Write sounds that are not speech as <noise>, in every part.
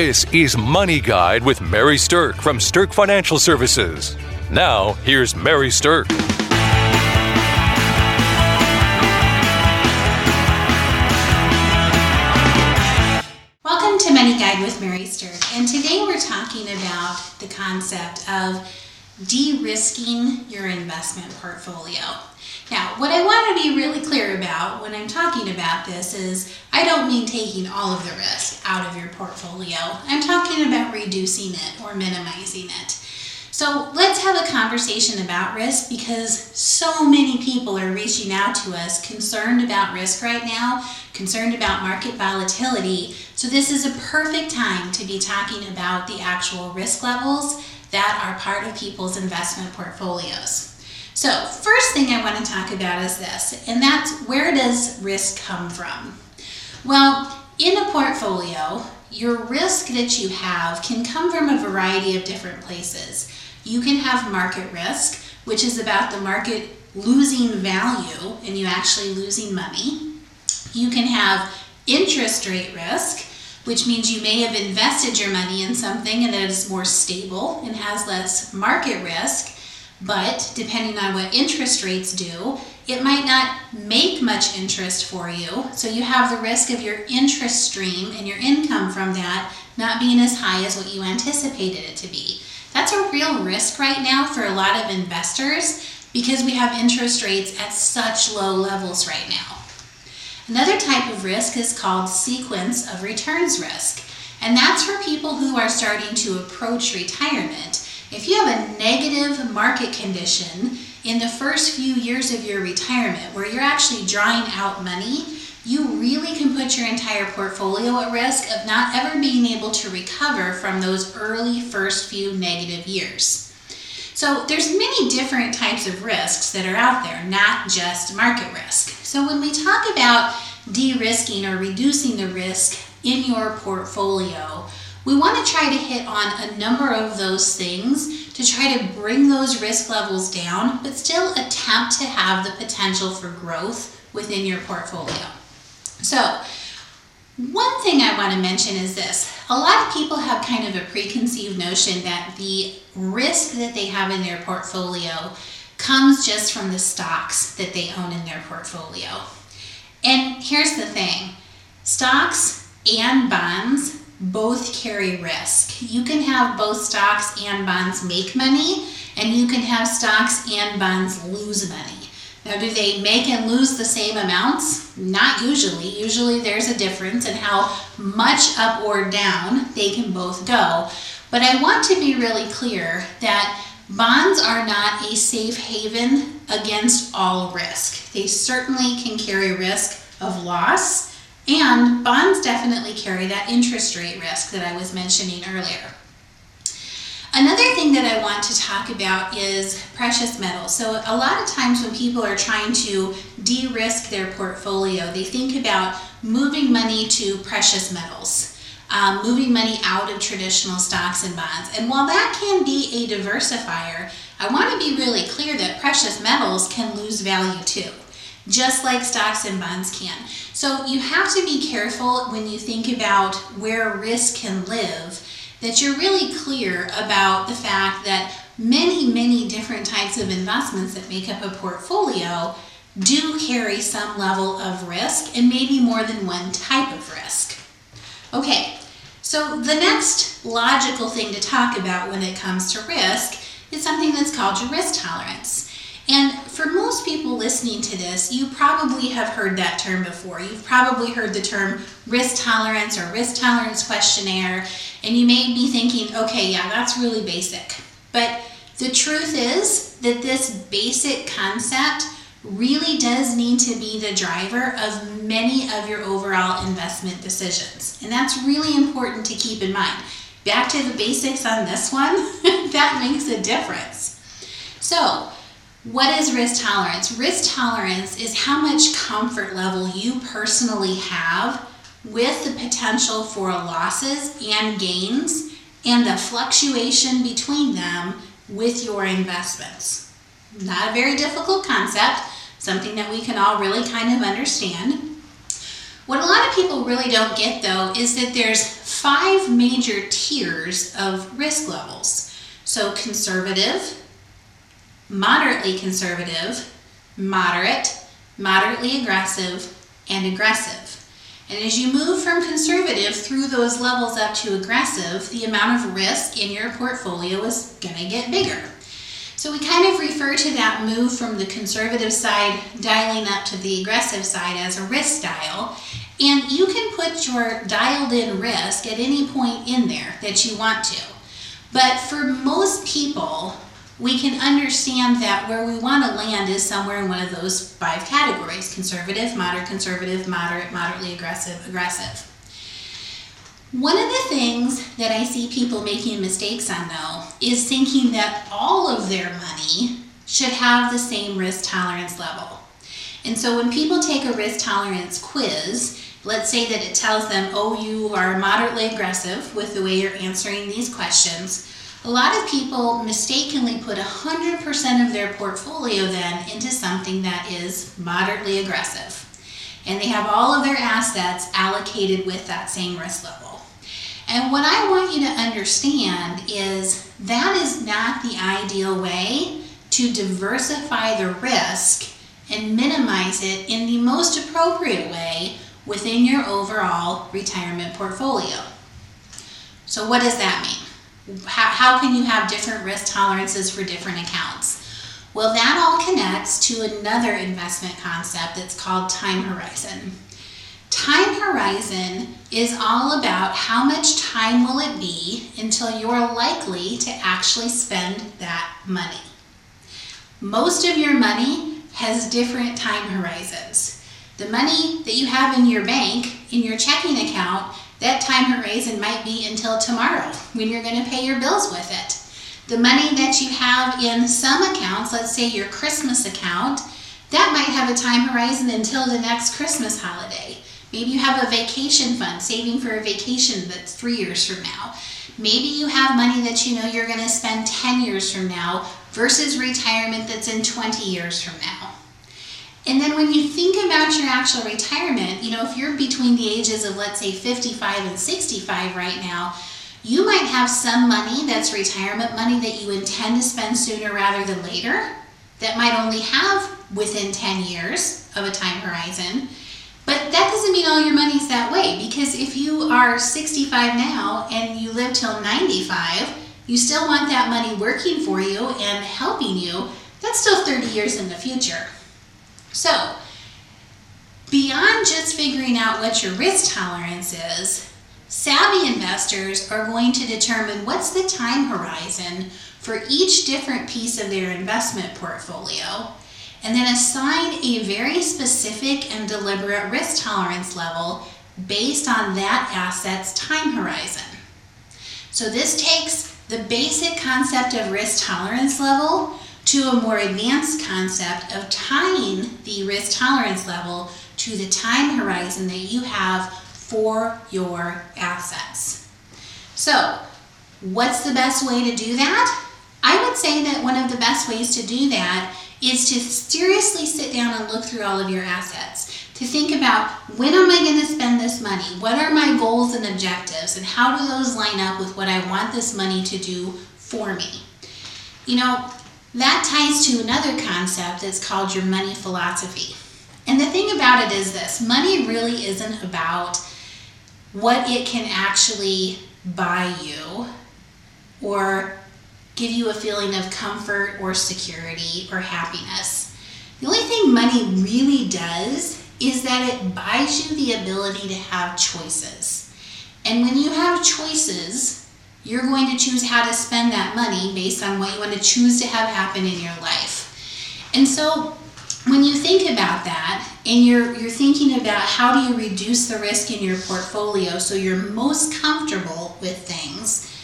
This is Money Guide with Mary Sterk from Sterk Financial Services. Now, here's Mary Sterk. Welcome to Money Guide with Mary Sterk, and today we're talking about the concept of de risking your investment portfolio. Now, what I want to be really clear about when I'm talking about this is I don't mean taking all of the risk out of your portfolio. I'm talking about reducing it or minimizing it. So let's have a conversation about risk because so many people are reaching out to us concerned about risk right now, concerned about market volatility. So this is a perfect time to be talking about the actual risk levels that are part of people's investment portfolios. So, first thing I want to talk about is this, and that's where does risk come from? Well, in a portfolio, your risk that you have can come from a variety of different places. You can have market risk, which is about the market losing value and you actually losing money. You can have interest rate risk, which means you may have invested your money in something and that is more stable and has less market risk. But depending on what interest rates do, it might not make much interest for you. So you have the risk of your interest stream and your income from that not being as high as what you anticipated it to be. That's a real risk right now for a lot of investors because we have interest rates at such low levels right now. Another type of risk is called sequence of returns risk. And that's for people who are starting to approach retirement if you have a negative market condition in the first few years of your retirement where you're actually drawing out money, you really can put your entire portfolio at risk of not ever being able to recover from those early first few negative years. So there's many different types of risks that are out there, not just market risk. So when we talk about de-risking or reducing the risk in your portfolio, we want to try to hit on a number of those things to try to bring those risk levels down, but still attempt to have the potential for growth within your portfolio. So, one thing I want to mention is this. A lot of people have kind of a preconceived notion that the risk that they have in their portfolio comes just from the stocks that they own in their portfolio. And here's the thing stocks and bonds both carry risk. You can have both stocks and bonds make money, and you can have stocks and bonds lose money. Now, do they make and lose the same amounts? Not usually. Usually there's a difference in how much up or down they can both go. But I want to be really clear that bonds are not a safe haven against all risk. They certainly can carry risk of loss and bonds definitely carry that interest rate risk that I was mentioning earlier. Another thing that I want to talk about is precious metals. So, a lot of times when people are trying to de risk their portfolio, they think about moving money to precious metals, um, moving money out of traditional stocks and bonds. And while that can be a diversifier, I want to be really clear that precious metals can lose value too just like stocks and bonds can. So you have to be careful when you think about where risk can live, that you're really clear about the fact that many, many different types of investments that make up a portfolio do carry some level of risk and maybe more than one type of risk. Okay, so the next logical thing to talk about when it comes to risk is something that's called your risk tolerance. And for most people listening to this, you probably have heard that term before. You've probably heard the term risk tolerance or risk tolerance questionnaire, and you may be thinking, okay, yeah, that's really basic. But the truth is that this basic concept really does need to be the driver of many of your overall investment decisions. And that's really important to keep in mind. Back to the basics on this one, <laughs> that makes a difference. So, what is risk tolerance? Risk tolerance is how much comfort level you personally have with the potential for losses and gains and the fluctuation between them with your investments. Not a very difficult concept, something that we can all really kind of understand. What a lot of people really don't get though is that there's five major tiers of risk levels. So conservative, moderately conservative, moderate, moderately aggressive, and aggressive. And as you move from conservative through those levels up to aggressive, the amount of risk in your portfolio is going to get bigger. So we kind of refer to that move from the conservative side dialing up to the aggressive side as a risk dial. And you can put your dialed in risk at any point in there that you want to. But for most people, we can understand that where we want to land is somewhere in one of those five categories conservative, moderate, conservative, moderate, moderately aggressive, aggressive. One of the things that I see people making mistakes on though is thinking that all of their money should have the same risk tolerance level. And so when people take a risk tolerance quiz, let's say that it tells them, oh, you are moderately aggressive with the way you're answering these questions a lot of people mistakenly put 100% of their portfolio then into something that is moderately aggressive. And they have all of their assets allocated with that same risk level. And what I want you to understand is that is not the ideal way to diversify the risk and minimize it in the most appropriate way within your overall retirement portfolio. So, what does that mean? How, how can you have different risk tolerances for different accounts? Well, that all connects to another investment concept that's called time horizon. Time horizon is all about how much time will it be until you're likely to actually spend that money. Most of your money has different time horizons. The money that you have in your bank, in your checking account, that time horizon might be until tomorrow when you're going to pay your bills with it. The money that you have in some accounts, let's say your Christmas account, that might have a time horizon until the next Christmas holiday. Maybe you have a vacation fund saving for a vacation that's three years from now. Maybe you have money that you know you're going to spend 10 years from now versus retirement that's in 20 years from now. And then when you think about your actual retirement, you know, if you're between the ages of, let's say, 55 and 65 right now, you might have some money that's retirement money that you intend to spend sooner rather than later that might only have within 10 years of a time horizon. But that doesn't mean all your money's that way because if you are 65 now and you live till 95, you still want that money working for you and helping you. That's still 30 years in the future. So, beyond just figuring out what your risk tolerance is, savvy investors are going to determine what's the time horizon for each different piece of their investment portfolio and then assign a very specific and deliberate risk tolerance level based on that asset's time horizon. So, this takes the basic concept of risk tolerance level to a more advanced concept of tying the risk tolerance level to the time horizon that you have for your assets. So, what's the best way to do that? I would say that one of the best ways to do that is to seriously sit down and look through all of your assets. To think about when am I going to spend this money? What are my goals and objectives? And how do those line up with what I want this money to do for me? You know, that ties to another concept that's called your money philosophy. And the thing about it is this money really isn't about what it can actually buy you or give you a feeling of comfort or security or happiness. The only thing money really does is that it buys you the ability to have choices. And when you have choices, you're going to choose how to spend that money based on what you want to choose to have happen in your life. And so when you think about that and you're you're thinking about how do you reduce the risk in your portfolio so you're most comfortable with things,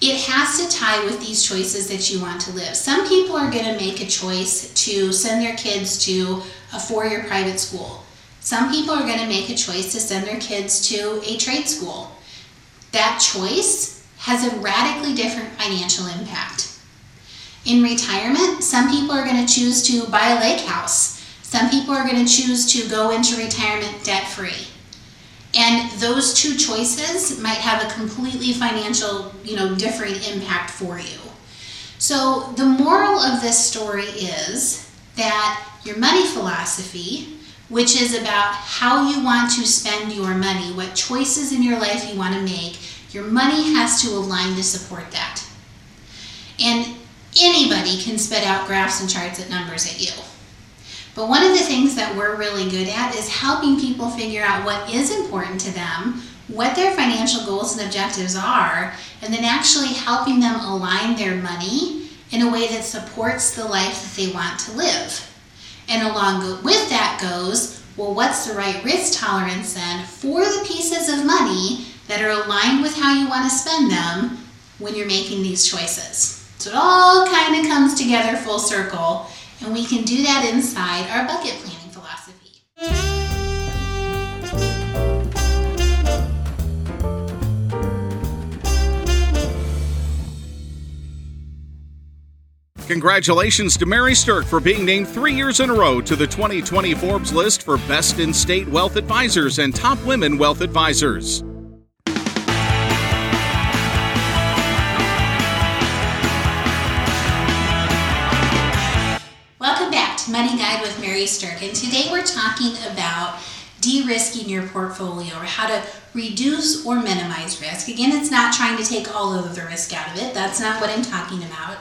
it has to tie with these choices that you want to live. Some people are going to make a choice to send their kids to a four-year private school. Some people are going to make a choice to send their kids to a trade school. That choice has a radically different financial impact. In retirement, some people are going to choose to buy a lake house. Some people are going to choose to go into retirement debt free. And those two choices might have a completely financial, you know, different impact for you. So the moral of this story is that your money philosophy, which is about how you want to spend your money, what choices in your life you want to make, your money has to align to support that. And anybody can spit out graphs and charts and numbers at you. But one of the things that we're really good at is helping people figure out what is important to them, what their financial goals and objectives are, and then actually helping them align their money in a way that supports the life that they want to live. And along with that goes, well, what's the right risk tolerance then for the pieces of money that are aligned with how you want to spend them when you're making these choices? So it all kind of comes together full circle, and we can do that inside our bucket planning philosophy. Congratulations to Mary Sterk for being named three years in a row to the 2020 Forbes list for Best in State Wealth Advisors and Top Women Wealth Advisors. Money Guide with Mary Sterk, and today we're talking about de-risking your portfolio or how to reduce or minimize risk. Again, it's not trying to take all of the risk out of it. That's not what I'm talking about.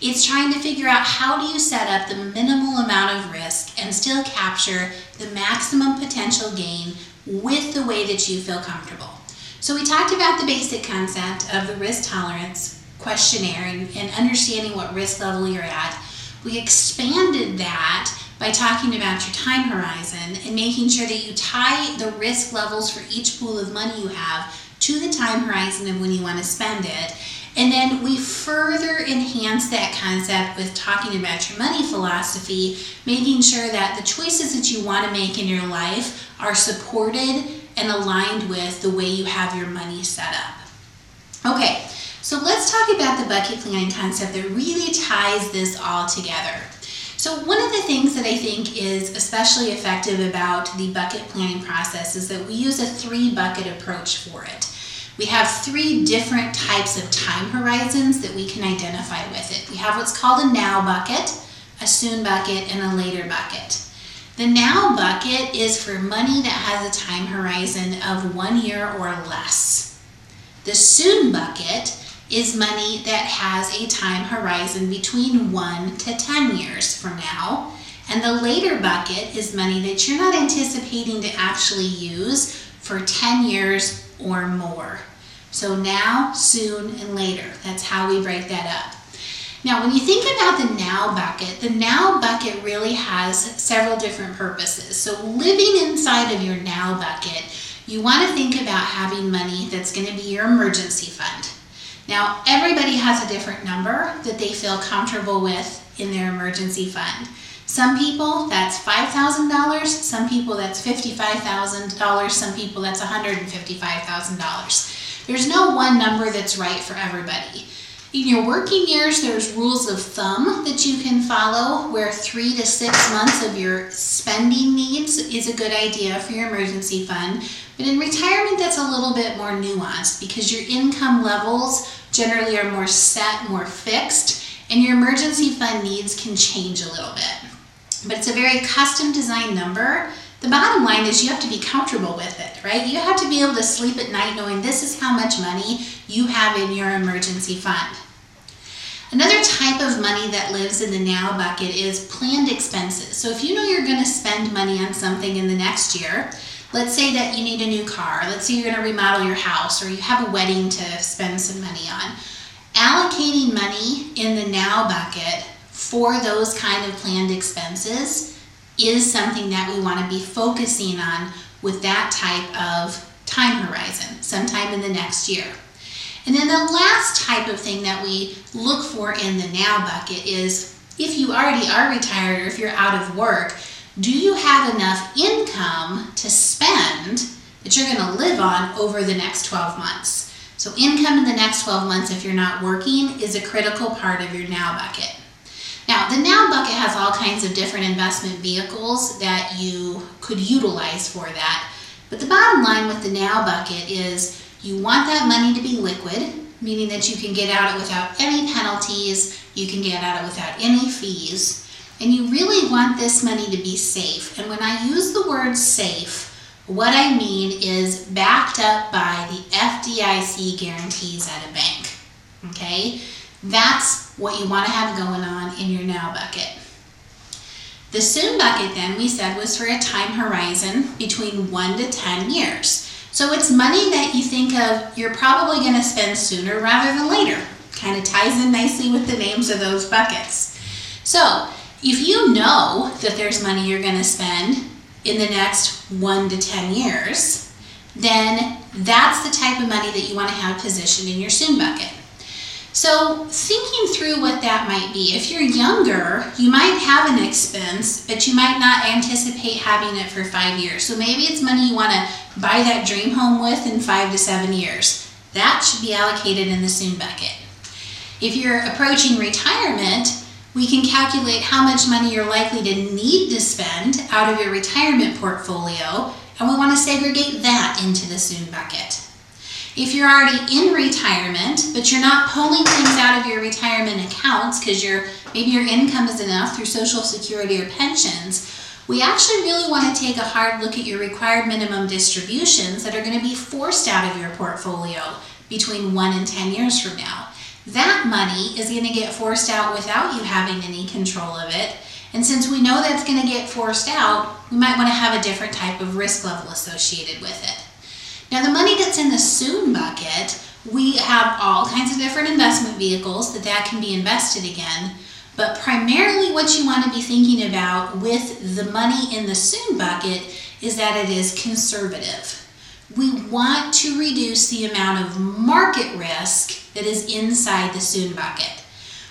It's trying to figure out how do you set up the minimal amount of risk and still capture the maximum potential gain with the way that you feel comfortable. So we talked about the basic concept of the risk tolerance questionnaire and, and understanding what risk level you're at. We expanded that by talking about your time horizon and making sure that you tie the risk levels for each pool of money you have to the time horizon of when you want to spend it. And then we further enhance that concept with talking about your money philosophy, making sure that the choices that you want to make in your life are supported and aligned with the way you have your money set up. Okay, so let's talk about the bucket planning concept that really ties this all together. So one of the things that I think is especially effective about the bucket planning process is that we use a three bucket approach for it. We have three different types of time horizons that we can identify with it. We have what's called a now bucket, a soon bucket, and a later bucket. The now bucket is for money that has a time horizon of one year or less. The soon bucket is money that has a time horizon between 1 to 10 years from now. And the later bucket is money that you're not anticipating to actually use for 10 years or more. So now, soon, and later. That's how we break that up. Now, when you think about the now bucket, the now bucket really has several different purposes. So, living inside of your now bucket, you want to think about having money that's going to be your emergency fund. Now, everybody has a different number that they feel comfortable with in their emergency fund. Some people that's $5,000, some people that's $55,000, some people that's $155,000. There's no one number that's right for everybody. In your working years, there's rules of thumb that you can follow where three to six months of your spending needs is a good idea for your emergency fund. But in retirement, that's a little bit more nuanced because your income levels generally are more set, more fixed, and your emergency fund needs can change a little bit. But it's a very custom designed number. The bottom line is you have to be comfortable with it, right? You have to be able to sleep at night knowing this is how much money you have in your emergency fund. Another type of money that lives in the now bucket is planned expenses. So if you know you're going to spend money on something in the next year, let's say that you need a new car, let's say you're going to remodel your house or you have a wedding to spend some money on. Allocating money in the now bucket for those kind of planned expenses is something that we want to be focusing on with that type of time horizon, sometime in the next year. And then the last type of thing that we look for in the now bucket is if you already are retired or if you're out of work, do you have enough income to spend that you're going to live on over the next 12 months? So, income in the next 12 months, if you're not working, is a critical part of your now bucket. Now, the now bucket has all kinds of different investment vehicles that you could utilize for that. But the bottom line with the now bucket is you want that money to be liquid, meaning that you can get out it without any penalties, you can get out it without any fees, and you really want this money to be safe. And when I use the word safe, what I mean is backed up by the FDIC guarantees at a bank. Okay? That's what you want to have going on in your now bucket. The soon bucket, then, we said was for a time horizon between one to 10 years. So it's money that you think of you're probably going to spend sooner rather than later. Kind of ties in nicely with the names of those buckets. So if you know that there's money you're going to spend in the next one to 10 years, then that's the type of money that you want to have positioned in your soon bucket. So, thinking through what that might be, if you're younger, you might have an expense, but you might not anticipate having it for five years. So, maybe it's money you want to buy that dream home with in five to seven years. That should be allocated in the soon bucket. If you're approaching retirement, we can calculate how much money you're likely to need to spend out of your retirement portfolio, and we want to segregate that into the soon bucket. If you're already in retirement, but you're not pulling things out of your retirement accounts because your maybe your income is enough through Social Security or pensions, we actually really want to take a hard look at your required minimum distributions that are going to be forced out of your portfolio between 1 and 10 years from now. That money is going to get forced out without you having any control of it. And since we know that's going to get forced out, we might want to have a different type of risk level associated with it. Now, the money that's in the soon bucket, we have all kinds of different investment vehicles that that can be invested again. But primarily, what you want to be thinking about with the money in the soon bucket is that it is conservative. We want to reduce the amount of market risk that is inside the soon bucket.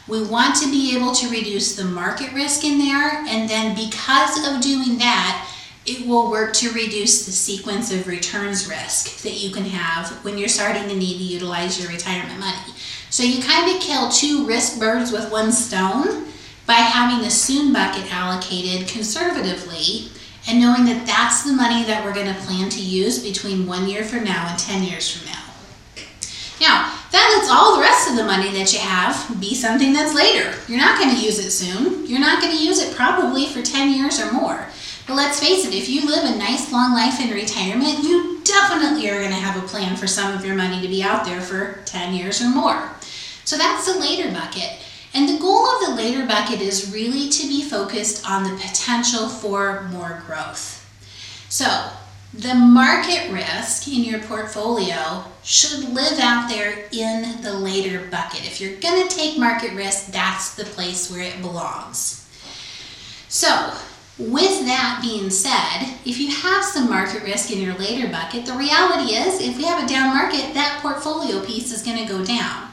We want to be able to reduce the market risk in there, and then because of doing that, it will work to reduce the sequence of returns risk that you can have when you're starting to need to utilize your retirement money. So you kind of kill two risk birds with one stone by having the soon bucket allocated conservatively and knowing that that's the money that we're going to plan to use between one year from now and 10 years from now. Now, that lets all the rest of the money that you have be something that's later. You're not going to use it soon. You're not going to use it probably for 10 years or more. But let's face it, if you live a nice long life in retirement, you definitely are going to have a plan for some of your money to be out there for 10 years or more. So that's the later bucket. And the goal of the later bucket is really to be focused on the potential for more growth. So, the market risk in your portfolio should live out there in the later bucket. If you're going to take market risk, that's the place where it belongs. So, with that being said, if you have some market risk in your later bucket, the reality is if we have a down market, that portfolio piece is going to go down.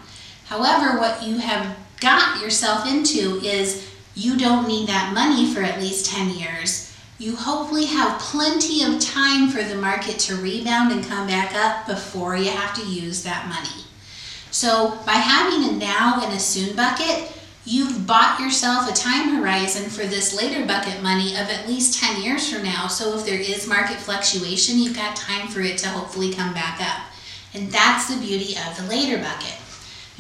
However, what you have got yourself into is you don't need that money for at least 10 years. You hopefully have plenty of time for the market to rebound and come back up before you have to use that money. So, by having a now and a soon bucket, you've bought yourself a time horizon for this later bucket money of at least 10 years from now. So if there is market fluctuation, you've got time for it to hopefully come back up. And that's the beauty of the later bucket.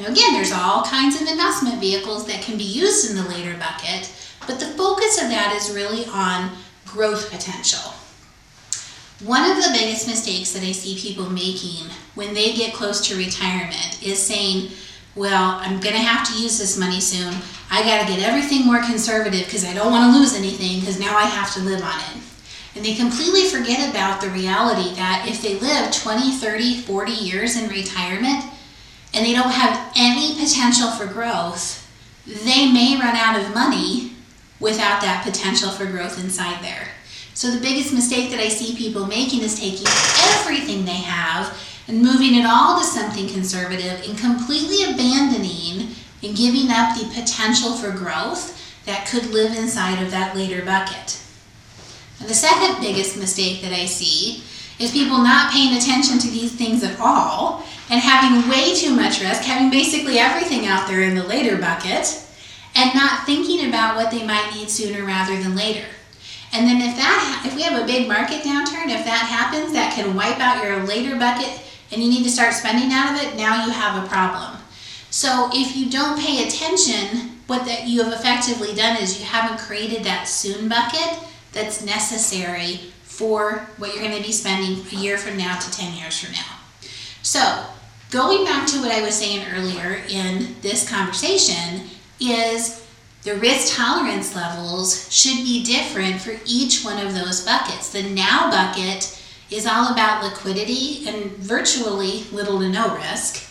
Now again, there's all kinds of investment vehicles that can be used in the later bucket, but the focus of that is really on growth potential. One of the biggest mistakes that I see people making when they get close to retirement is saying, well, I'm going to have to use this money soon. I got to get everything more conservative because I don't want to lose anything because now I have to live on it. And they completely forget about the reality that if they live 20, 30, 40 years in retirement and they don't have any potential for growth, they may run out of money without that potential for growth inside there. So the biggest mistake that I see people making is taking everything they have and moving it all to something conservative and completely abandoning and giving up the potential for growth that could live inside of that later bucket. And the second biggest mistake that I see is people not paying attention to these things at all and having way too much risk, having basically everything out there in the later bucket, and not thinking about what they might need sooner rather than later. And then if that if we have a big market downturn, if that happens, that can wipe out your later bucket and you need to start spending out of it, now you have a problem. So if you don't pay attention, what that you have effectively done is you haven't created that soon bucket that's necessary for what you're going to be spending a year from now to 10 years from now. So, going back to what I was saying earlier in this conversation is the risk tolerance levels should be different for each one of those buckets. The now bucket is all about liquidity and virtually little to no risk.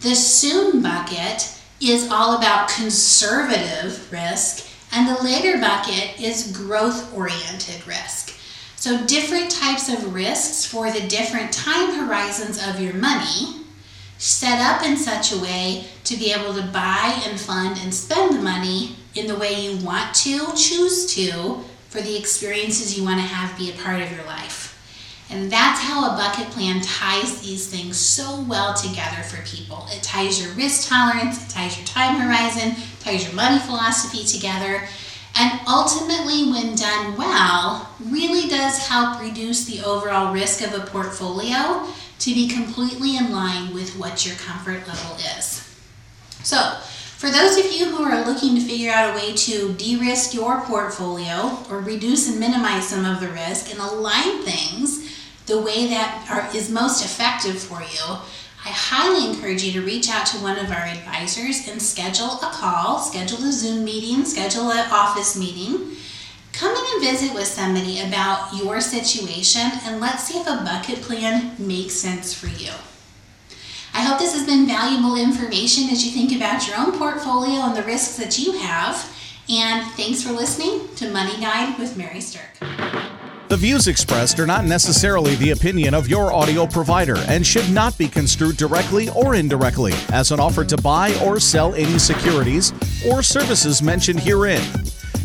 The soon bucket is all about conservative risk, and the later bucket is growth oriented risk. So, different types of risks for the different time horizons of your money set up in such a way to be able to buy and fund and spend the money in the way you want to, choose to, for the experiences you want to have be a part of your life. And that's how a bucket plan ties these things so well together for people. It ties your risk tolerance, it ties your time horizon, ties your money philosophy together, and ultimately, when done well, really does help reduce the overall risk of a portfolio to be completely in line with what your comfort level is. So, for those of you who are looking to figure out a way to de risk your portfolio or reduce and minimize some of the risk and align things the way that are, is most effective for you, I highly encourage you to reach out to one of our advisors and schedule a call, schedule a Zoom meeting, schedule an office meeting. Come in and visit with somebody about your situation and let's see if a bucket plan makes sense for you. I hope this has been valuable information as you think about your own portfolio and the risks that you have. And thanks for listening to Money Guide with Mary Sterk. The views expressed are not necessarily the opinion of your audio provider and should not be construed directly or indirectly as an offer to buy or sell any securities or services mentioned herein.